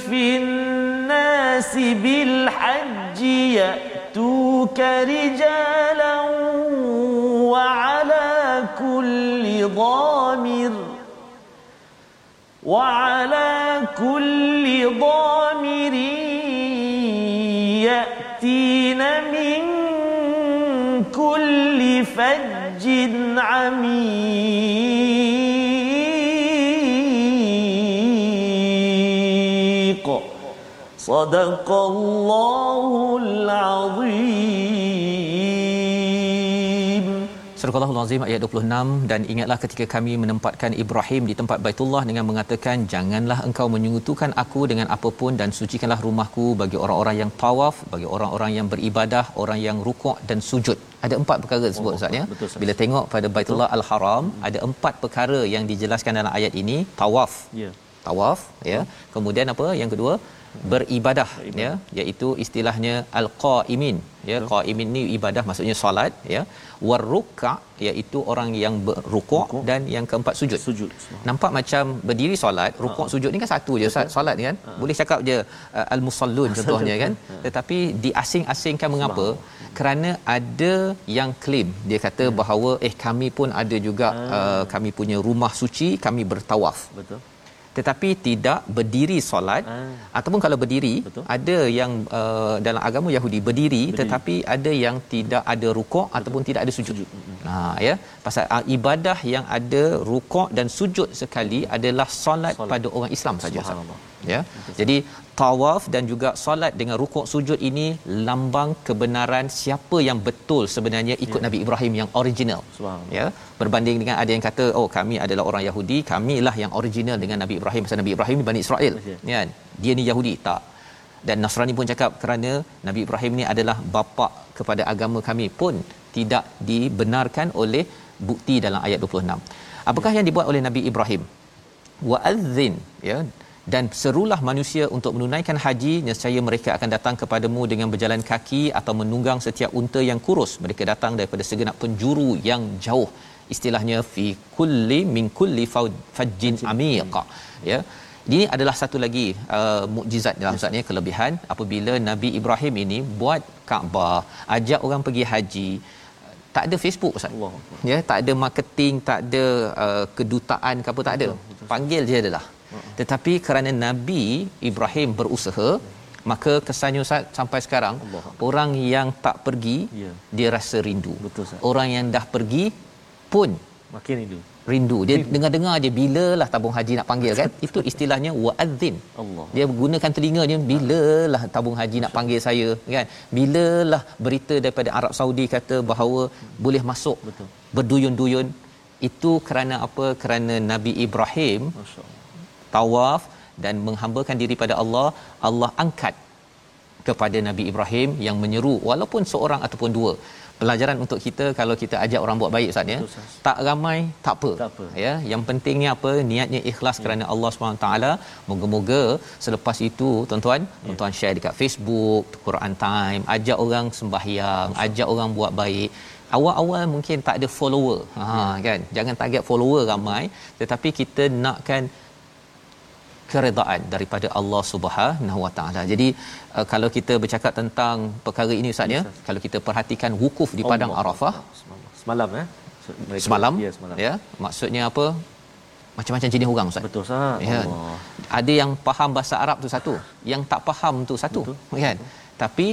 في الناس بالحج يأتوك رجالا ضامر وعلى كل ضامر يأتين من كل فج عميق. صدق الله العظيم. Surah Al-Azim ayat 26 dan ingatlah ketika kami menempatkan Ibrahim di tempat Baitullah dengan mengatakan janganlah engkau menyekutukan aku dengan apapun dan sucikanlah rumahku bagi orang-orang yang tawaf bagi orang-orang yang beribadah orang yang rukuk dan sujud. Ada empat perkara tersebut Oh, Ustaz ya? betul, bila tengok pada Baitullah Al-Haram ada empat perkara yang dijelaskan dalam ayat ini. Tawaf. Ya. Tawaf ya. Kemudian apa? Yang kedua beribadah ya. Iaitu istilahnya al-qaimin ya. Qaimin ni ibadah maksudnya solat ya. Warruka iaitu orang yang berrukuk dan yang keempat sujud. Sujud. Nampak macam berdiri solat rukuk sujud ni kan satu je Ustaz solat ni kan? Boleh cakap je uh, al-musallun contohnya kan? Tetapi diasing-asingkan mengapa? Kerana ada yang claim dia kata bahawa eh kami pun ada juga uh, kami punya rumah suci kami bertawaf. Betul tetapi tidak berdiri solat Ah. ataupun kalau berdiri Betul. ada yang uh, dalam agama Yahudi berdiri, berdiri tetapi ada yang tidak ada rukuk ataupun tidak ada sujud. sujud. Ha ya pasal uh, ibadah yang ada rukuk dan sujud sekali adalah solat, Solat. pada orang Islam saja ya jadi tawaf dan juga solat dengan rukuk sujud ini lambang kebenaran siapa yang betul sebenarnya ikut Ya. Nabi Ibrahim yang original. Ya berbanding dengan ada yang kata oh kami adalah orang Yahudi kamilah yang original dengan Nabi Ibrahim pasal Nabi Ibrahim ni Bani Israel. Ya. kan dia ni Yahudi. Tak. Dan Nasrani pun cakap kerana Nabi Ibrahim ni adalah bapa kepada agama kami pun tidak dibenarkan oleh bukti dalam ayat 26 apakah yang dibuat oleh Nabi Ibrahim? Wa'adzin ya dan serulah manusia untuk menunaikan haji nescaya mereka akan datang kepadamu dengan berjalan kaki atau menunggang setiap unta yang kurus mereka datang daripada segenap penjuru yang jauh istilahnya fi kulli min kulli fajjin amiq ya ini adalah satu lagi uh, mukjizat dalam saatnya kelebihan apabila Nabi Ibrahim ini buat Kaabah ajak orang pergi haji tak ada Facebook Ustaz. Allah. Ya, tak ada marketing, tak ada uh, kedutaan ke apa tak ada. Panggil je adalah. Tetapi kerana Nabi Ibrahim berusaha, maka kesannya Ustaz sampai sekarang Allah. orang yang tak pergi Ya. dia rasa rindu. Betul, Ustaz. Orang yang dah pergi pun makin itu rindu. Dia dengar-dengar je bilalah tabung haji nak panggil kan. Itu istilahnya wa'adzin. Allah. Dia gunakan telinganya bilalah tabung haji nak panggil saya kan. Bilalah berita daripada Arab Saudi kata bahawa boleh masuk Betul. berduyun-duyun. Itu kerana apa? Kerana Nabi Ibrahim tawaf dan menghambakan diri pada Allah, Allah angkat kepada Nabi Ibrahim yang menyeru walaupun seorang ataupun dua. Pelajaran untuk kita kalau kita ajak orang buat baik Ustaz ya. Tak ramai tak apa. Tak apa. Ya, yang pentingnya apa? Niatnya ikhlas kerana Allah taala. Moga-moga selepas itu tuan-tuan, tuan-tuan share dekat Facebook, Quran Time, ajak orang sembahyang, ajak orang buat baik. Awal-awal mungkin tak ada follower. Ha kan. Jangan target follower ramai tetapi kita nakkan keredaan daripada Allah Subhanahu Wa Taala. Jadi uh, kalau kita bercakap tentang perkara ini Ustaz ya, kalau kita perhatikan wukuf di padang Allah. Arafah semalam eh Mereka- semalam ya semalam ya, maksudnya apa? Macam-macam jenis orang Ustaz. betul sah Ya. Allah ada yang faham bahasa Arab tu satu yang tak faham tu satu Betul. kan tapi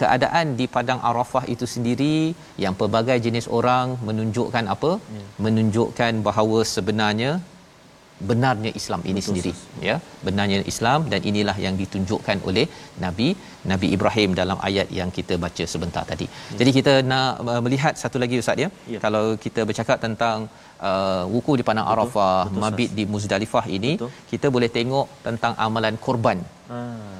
keadaan di padang Arafah itu sendiri yang pelbagai jenis orang menunjukkan apa ya. menunjukkan bahawa sebenarnya benarnya Islam ini Betul, sendiri ya. Benarnya Islam dan inilah yang ditunjukkan oleh Nabi Nabi Ibrahim dalam ayat yang kita baca sebentar tadi. Ya. Jadi kita nak uh, melihat satu lagi ustaz ya. ya. Kalau kita bercakap tentang uh, wuku di padang Arafah, Betul, mabit di Muzdalifah ini, Betul. kita boleh tengok tentang amalan korban. Ha.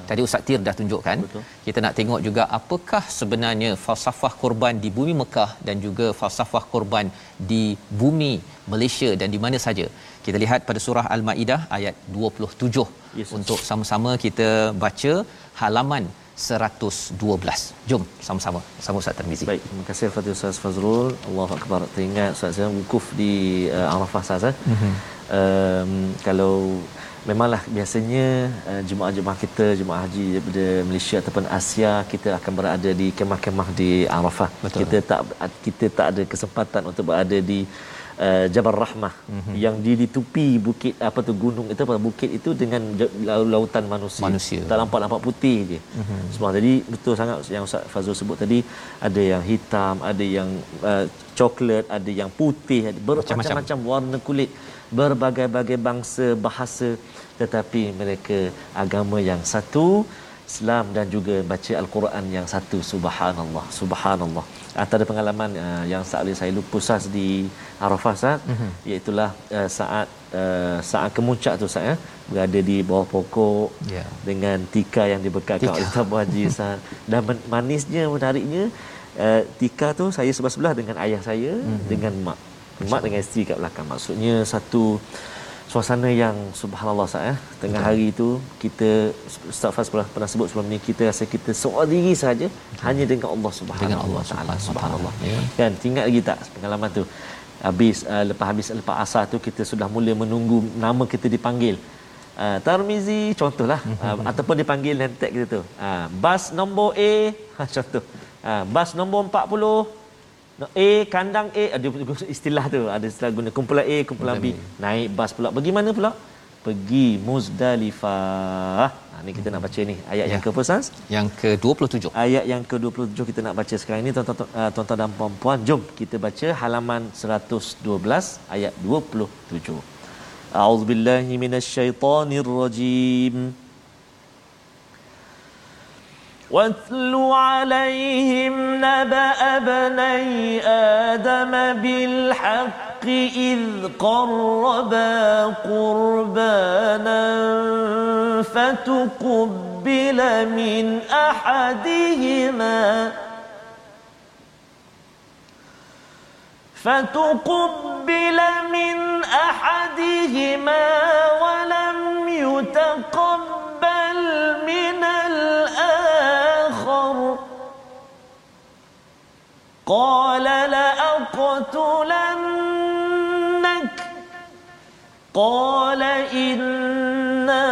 Tadi Ustaz Tir dah tunjukkan. Betul. Kita nak tengok juga apakah sebenarnya falsafah korban di bumi Mekah dan juga falsafah korban di bumi Malaysia dan di mana saja. Kita lihat pada surah Al-Maidah ayat 27 yes, untuk sama-sama kita baca halaman 112. Jom sama-sama sama Ustaz Tarmizi. Baik, terima kasih kepada Ustaz Fazrul. Allahu akbar. Teringat Ustaz saya wukuf di uh, Arafah Ustaz. Mm-hmm. Um, kalau memanglah biasanya uh, jemaah-jemaah kita jemaah haji daripada Malaysia ataupun Asia kita akan berada di kemah-kemah di Arafah. Betul. Kita tak kita tak ada kesempatan untuk berada di uh, Jabal Rahmah mm-hmm. yang di ditupi bukit apa tu gunung itu apa bukit itu dengan lautan manusia. manusia. Tak nampak-nampak putih je. Mm-hmm. Semua jadi betul sangat yang Ustaz Fazul sebut tadi ada yang hitam, ada yang uh, coklat, ada yang putih, ada bermacam-macam warna kulit, berbagai-bagai bangsa bahasa tetapi mereka agama yang satu Islam dan juga baca al-Quran yang satu subhanallah subhanallah. Antara pengalaman uh, yang boleh saya lupa sas di Arafah saat mm-hmm. iaitu uh, saat uh, saat kemuncak tu saya berada di bawah pokok yeah. dengan tika yang dibekatkan oleh tamu haji sat dan manisnya menariknya uh, tika tu saya sebelah-sebelah dengan ayah saya mm-hmm. dengan mak. Mak dengan isteri kat belakang. Maksudnya satu suasana yang subhanallah sah ya. Tengah Betul. hari itu kita Ustaz Faz pernah, pernah sebut sebelum ni kita rasa kita seorang diri saja hanya dengan Allah Subhanahu dengan Allah Taala subhanallah. Ya. Kan ingat lagi tak pengalaman tu? Habis uh, lepas habis lepas asar tu kita sudah mula menunggu nama kita dipanggil. Uh, Tarmizi contohlah uh, ataupun dipanggil nentek kita tu. Uh, bas nombor A contoh. Uh, bas nombor 40 A kandang A. Ada istilah tu. Ada istilah guna kumpulan A kumpulan B. Naik bas pula. Pergi mana pula? Pergi Muzdalifah. Ha ni kita nak baca ni. Ayat ya. yang ke Ustaz yang ke-27 ayat yang ke-27 kita nak baca sekarang ni tuan-tuan uh, tuan-tuan dan puan-puan. Jom kita baca halaman 112 ayat 27 A'udzubillahi minasyaitonirrajim واتل عليهم نبأ بني آدم بالحق إذ قربا قربانا فتقبل من أحدهما فتقبل من أحدهما ولم قال لأقتلنك. قال إنما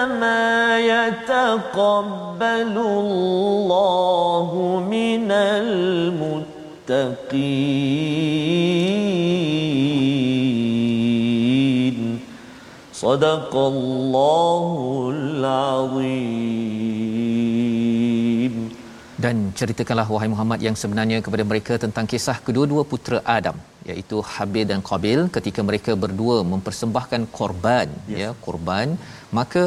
يتقبل الله من المتقين. صدق الله العظيم. Dan ceritakanlah wahai Muhammad yang sebenarnya kepada mereka tentang kisah kedua-dua putera Adam iaitu Habil dan Qabil ketika mereka berdua mempersembahkan korban yes. ya korban maka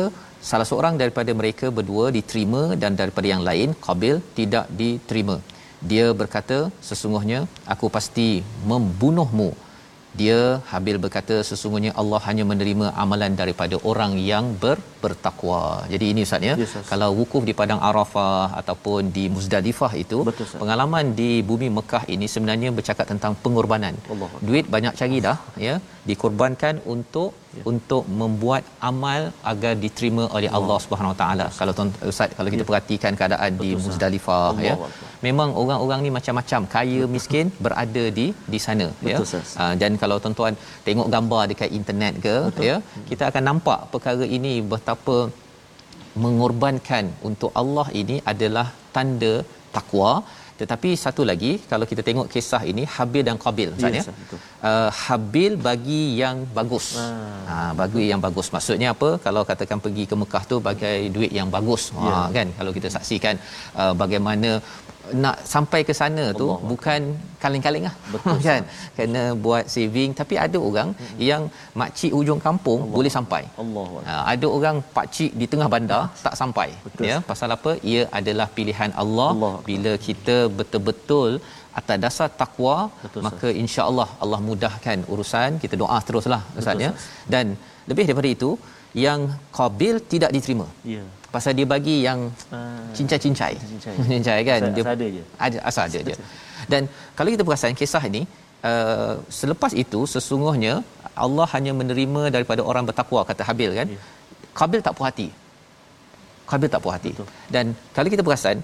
salah seorang daripada mereka berdua diterima dan daripada yang lain Qabil tidak diterima dia berkata sesungguhnya aku pasti membunuhmu dia Habil berkata sesungguhnya Allah hanya menerima amalan daripada orang yang ber, bertakwa. Jadi ini ustaz ya. Yes, kalau wukuf di padang Arafah ataupun di Muzdalifah itu Betul, pengalaman di bumi Mekah ini sebenarnya bercakap tentang pengorbanan. Allah. Duit banyak cari dah ya, dikorbankan untuk ya. untuk membuat amal agar diterima oleh Allah, Allah Subhanahu Wa Taala. Kalau tuan ustaz kalau kita ya. perhatikan keadaan Betul, di Muzdalifah Allah. ya. Allah memang orang-orang ni macam-macam kaya miskin berada di di sana Betul, ya uh, dan kalau tuan-tuan tengok gambar dekat internet ke Betul. ya kita akan nampak perkara ini betapa mengorbankan untuk Allah ini adalah tanda takwa tetapi satu lagi kalau kita tengok kisah ini Habil dan Qabil Ustaz Yes, ya betul. uh, Habil bagi yang bagus Ah. ha bagi yang bagus maksudnya apa kalau katakan pergi ke Mekah tu bagai duit yang bagus ha Ya. kan kalau kita saksikan uh, bagaimana nak sampai ke sana tu Allah bukan kaleng-kaleng lah. Betul, kan? Kena buat saving. Tapi ada orang hmm. yang makcik hujung kampung Allah. boleh sampai. Allah Ha, ada orang pakcik di tengah bandar tak sampai Betul. ya? Pasal apa? Ia adalah pilihan Allah, Allah. bila kita betul-betul atas dasar takwa Betul, maka insya-Allah Allah mudahkan urusan. Kita doa teruslah ustaz ya? dan lebih daripada itu yang qabil tidak diterima. Ya pasal dia bagi yang Ah. cincai-cincai Cincai. kan Asal- asal ada je. ada asal ada je dan kalau kita perasan kisah ini uh, selepas itu sesungguhnya Allah hanya menerima daripada orang bertakwa kata Habil kan Ya. Qabil tak puas hati Qabil tak puas hati Betul. dan kalau kita perasan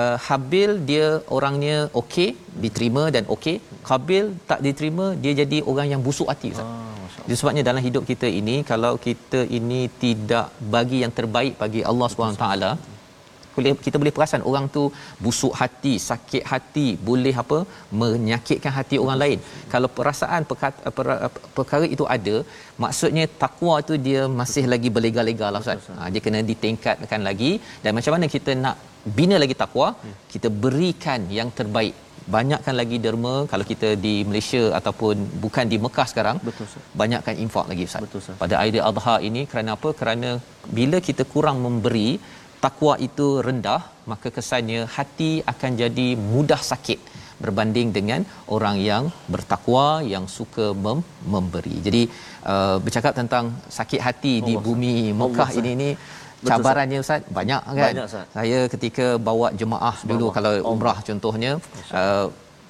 uh, Habil dia orangnya okey diterima dan okey. Qabil tak diterima dia jadi orang yang busuk hati Ustaz. ah Jadi sebabnya dalam hidup kita ini kalau kita ini tidak bagi yang terbaik bagi Allah SWT boleh kita boleh perasan orang tu busuk hati, sakit hati, boleh apa menyakitkan hati orang lain. Kalau perasaan perkata, per, perkara itu ada, maksudnya takwa tu dia masih lagi berlega-lega lah Ustaz. Ha, dia kena ditingkatkan lagi dan macam mana kita nak bina lagi takwa, kita berikan yang terbaik banyakkan lagi derma kalau kita di Malaysia ataupun bukan di Mekah sekarang Betul, Ustaz. banyakkan infak lagi Ustaz. Betul. Pada Aidil Adha ini kerana apa? Kerana bila kita kurang memberi, takwa itu rendah, maka kesannya hati akan jadi mudah sakit berbanding dengan orang yang bertakwa yang suka mem- memberi. Jadi uh, bercakap tentang sakit hati di Allah, bumi Allah, Mekah ini ni cabarannya Ustaz banyak kan. Banyak, Ustaz. Saya ketika bawa jemaah dulu kalau umrah contohnya uh,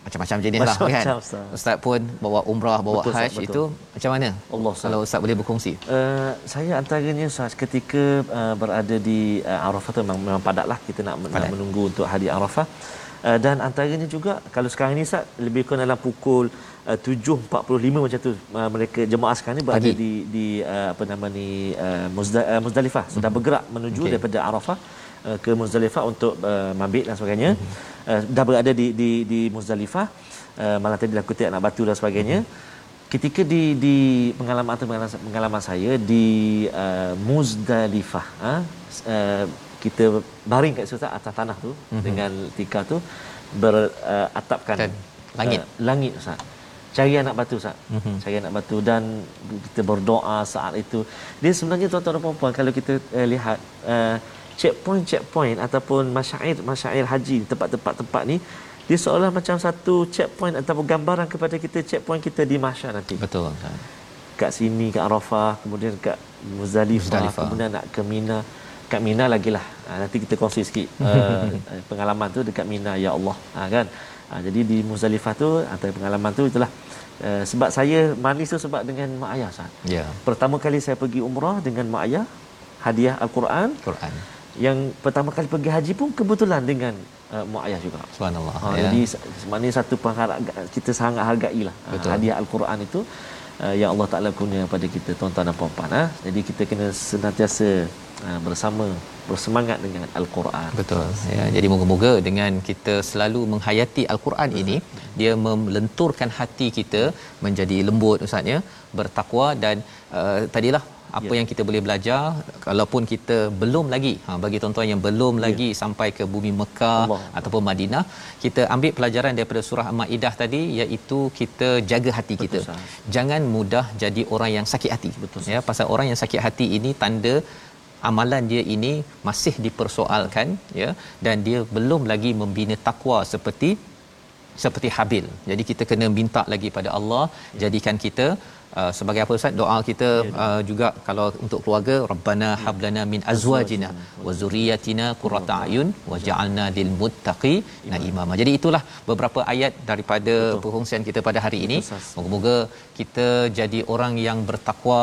macam-macam jenis lah kan. Macam-macam, Ustaz. Ustaz pun bawa umrah, bawa Betul, haji betul. itu macam mana? Allah, Ustaz. Kalau Ustaz boleh berkongsi. Uh, saya antaranya Ustaz ketika uh, berada di uh, Arafah tu memang, memang padatlah kita nak, nak Padat. menunggu untuk hari Arafah. Uh, dan antaranya juga kalau sekarang ni Ustaz lebih kurang dalam pukul uh, 7.45 macam tu uh, mereka jemaah sekarang ni berada Pagi. di di uh, apa nama ni uh, Muzda, uh, Muzdalifah sudah bergerak menuju okay. daripada Arafah uh, ke Muzdalifah untuk uh, mabit dan sebagainya. Uh, dah berada di di di Muzdalifah uh, malam tadi kutip anak batu dan sebagainya. Ketika di di pengalaman atau pengalaman, saya di uh, Muzdalifah ha? uh, kita baring kat situ atas tanah tu mm-hmm. dengan tikar tu beratapkan Dan langit. uh, langit Ustaz. Cari anak batu Ustaz. Mhm. Mm-hmm. Cari anak batu dan kita berdoa saat itu. Dia sebenarnya tuan-tuan dan puan-puan kalau kita uh, lihat uh, checkpoint-checkpoint ataupun masyair masyair haji tempat-tempat tempat ni dia seolah macam satu checkpoint ataupun gambaran kepada kita checkpoint kita di mahsyar nanti Betul. Ustaz. kat sini kat Arafah kemudian kat Muzdalifah, Muzdalifah. kemudian nak ke Mina kat Mina lagi lah ha, nanti kita kongsi sikit uh, pengalaman tu dekat Mina ya Allah ha, kan ha, jadi di Muzdalifah tu antara pengalaman tu itulah uh, sebab saya manis tu sebab dengan mak ayah Ustaz Ya. pertama kali saya pergi umrah dengan mak ayah hadiah Al-Quran Quran. Yang pertama kali pergi haji pun kebetulan dengan uh, mak ayah juga Subhanallah. Ha, ya. Jadi maknanya satu pengharga kita sangat hargailah ha, Betul. hadiah al-Quran itu uh, yang Allah Taala kurnia pada kita tuan-tuan dan puan-puan ha. Jadi kita kena senantiasa uh, bersama bersemangat dengan al-Quran. Betul. Ya, jadi moga-moga dengan kita selalu menghayati al-Quran ini, dia melenturkan hati kita menjadi lembut ustaz ya, bertakwa dan uh, tadilah apa Ya. yang kita boleh belajar kalaupun kita belum lagi ha bagi tuan-tuan yang belum lagi sampai ke bumi Mekah Allah. ataupun Madinah kita ambil pelajaran daripada surah Maidah tadi iaitu kita jaga hati kita Ustaz. jangan mudah jadi orang yang sakit hati Betul, ya pasal orang yang sakit hati ini tanda amalan dia ini masih dipersoalkan ya dan dia belum lagi membina takwa seperti seperti Habil. Jadi kita kena minta lagi pada Allah jadikan kita uh, sebagai apa Ustaz doa kita uh, juga kalau untuk keluarga rabbana hablana min azwajina wa zurriyyatina qurrata ayun waj'alna lil muttaqi imama. Jadi itulah beberapa ayat daripada Betul. perkongsian kita pada hari ini. Betul. Moga-moga kita jadi orang yang bertakwa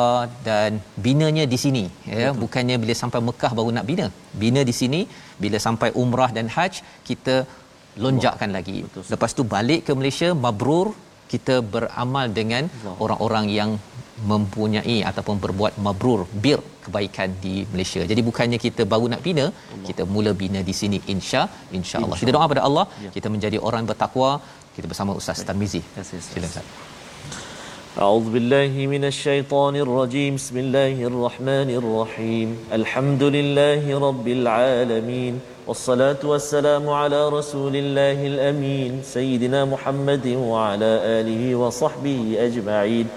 dan binanya di sini ya bukannya bila sampai Mekah baru nak bina. Bina di sini bila sampai umrah dan haj kita lonjakkan lagi. Betul. Lepas tu balik ke Malaysia mabrur kita beramal dengan orang-orang yang mempunyai ataupun berbuat mabrur bir kebaikan di Malaysia. Jadi bukannya kita baru nak bina, Allah. kita mula bina di sini insya insya-Allah. Insya kita doa pada Allah, ya. kita menjadi orang bertakwa. Kita bersama Ustaz Tarmizi. Silakan Ustaz. أعوذ بالله من الشيطان الرجيم بسم الله الرحمن الرحيم الحمد لله رب العالمين والصلاة والسلام على رسول الله الأمين سيدنا محمد وعلى آله وصحبه أجمعين.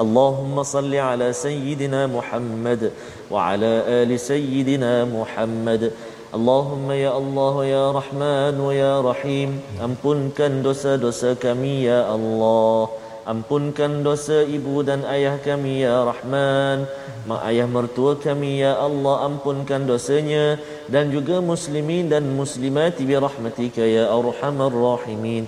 اللهم صل على سيدنا محمد وعلى آل سيدنا محمد. اللهم يا الله يا رحمن ويا رحيم. ampunkan dosa-dosa kami ya Allah Ampunkan dosa ibu dan ayah kami ya Rahman. Mak ayah mertua kami ya Allah Ampunkan dosanya. Dan juga muslimin dan muslimat Bi rahmatika ya arhamar rahimin.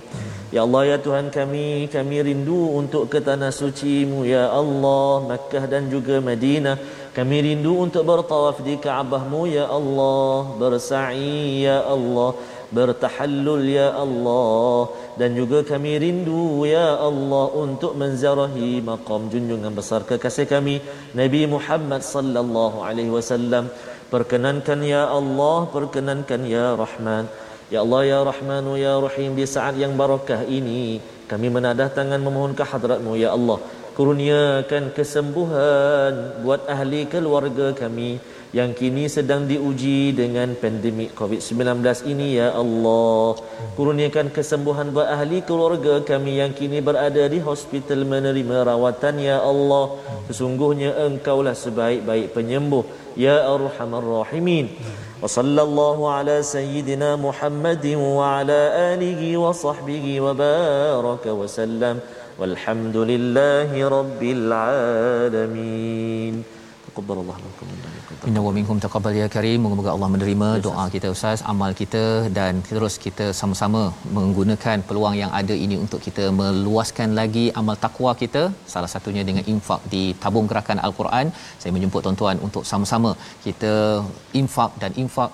Ya Allah ya Tuhan kami Kami rindu untuk ke tanah suci mu ya Allah Makkah dan juga Madinah. Kami rindu untuk bertawaf di Kaabahmu ya Allah. Bersa'i ya Allah bertahallul ya Allah. Dan juga kami rindu ya Allah untuk menziarahi maqam junjungan besar kekasih kami Nabi Muhammad sallallahu alaihi wasallam. Perkenankan ya Allah perkenankan ya Rahman. Ya Allah ya Rahman ya Rahim di saat yang barakah ini kami menadah tangan memohon ke hadratmu ya Allah. Kurniakan kesembuhan buat ahli keluarga kami yang kini sedang diuji dengan pandemik COVID-19 ini ya Allah. Kurniakan kesembuhan buat ahli keluarga kami yang kini berada di hospital menerima rawatan ya Allah. Sesungguhnya engkaulah sebaik-baik penyembuh ya Arhamar Rahimin. Wa sallallahu ala sayyidina Muhammadin wa ala alihi wa sahbihi wa baraka wa sallam. Walhamdulillahi rabbil alamin. Inna wa minkum taqabbal ya karim. Moga-moga Allah menerima doa kita Ustaz, amal kita dan terus kita sama-sama menggunakan peluang yang ada ini untuk kita meluaskan lagi amal takwa kita. Salah satunya dengan infak di tabung gerakan Al-Quran. Saya menjemput tuan-tuan untuk sama-sama kita infak dan infak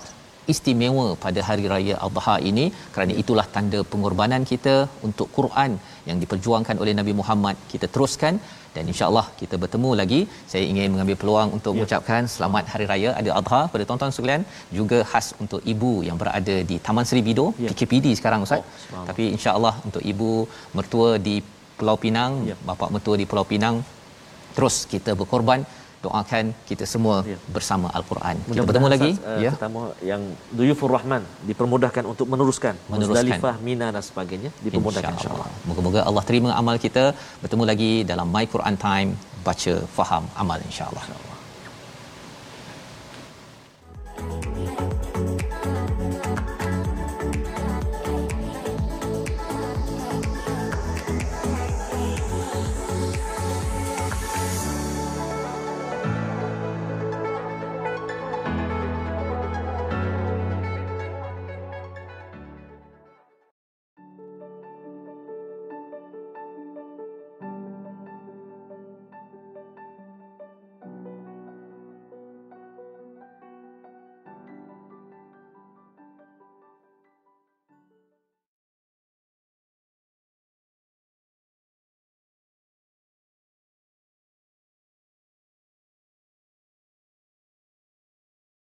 istimewa pada hari raya Adha ini kerana itulah tanda pengorbanan kita untuk Quran yang diperjuangkan oleh Nabi Muhammad kita teruskan dan insyaallah kita bertemu lagi saya ingin mengambil peluang untuk ya. mengucapkan selamat hari raya Adil Adha kepada tuan-tuan sekalian juga khas untuk ibu yang berada di Taman Seri Bido ya. PKPD sekarang ustaz oh, tapi insyaallah untuk ibu mertua di Pulau Pinang ya. bapa mertua di Pulau Pinang terus kita berkorban doakan kita semua ya. bersama al-Quran. Kita bertemu lagi uh, ya. Pertama yang Duyufur Rahman dipermudahkan untuk meneruskan Muzdalifah, Mina dan sebagainya dipermudahkan insyaallah. Insya Moga-moga Allah terima amal kita. Bertemu lagi dalam My Quran Time baca faham amal insyaallah. Insya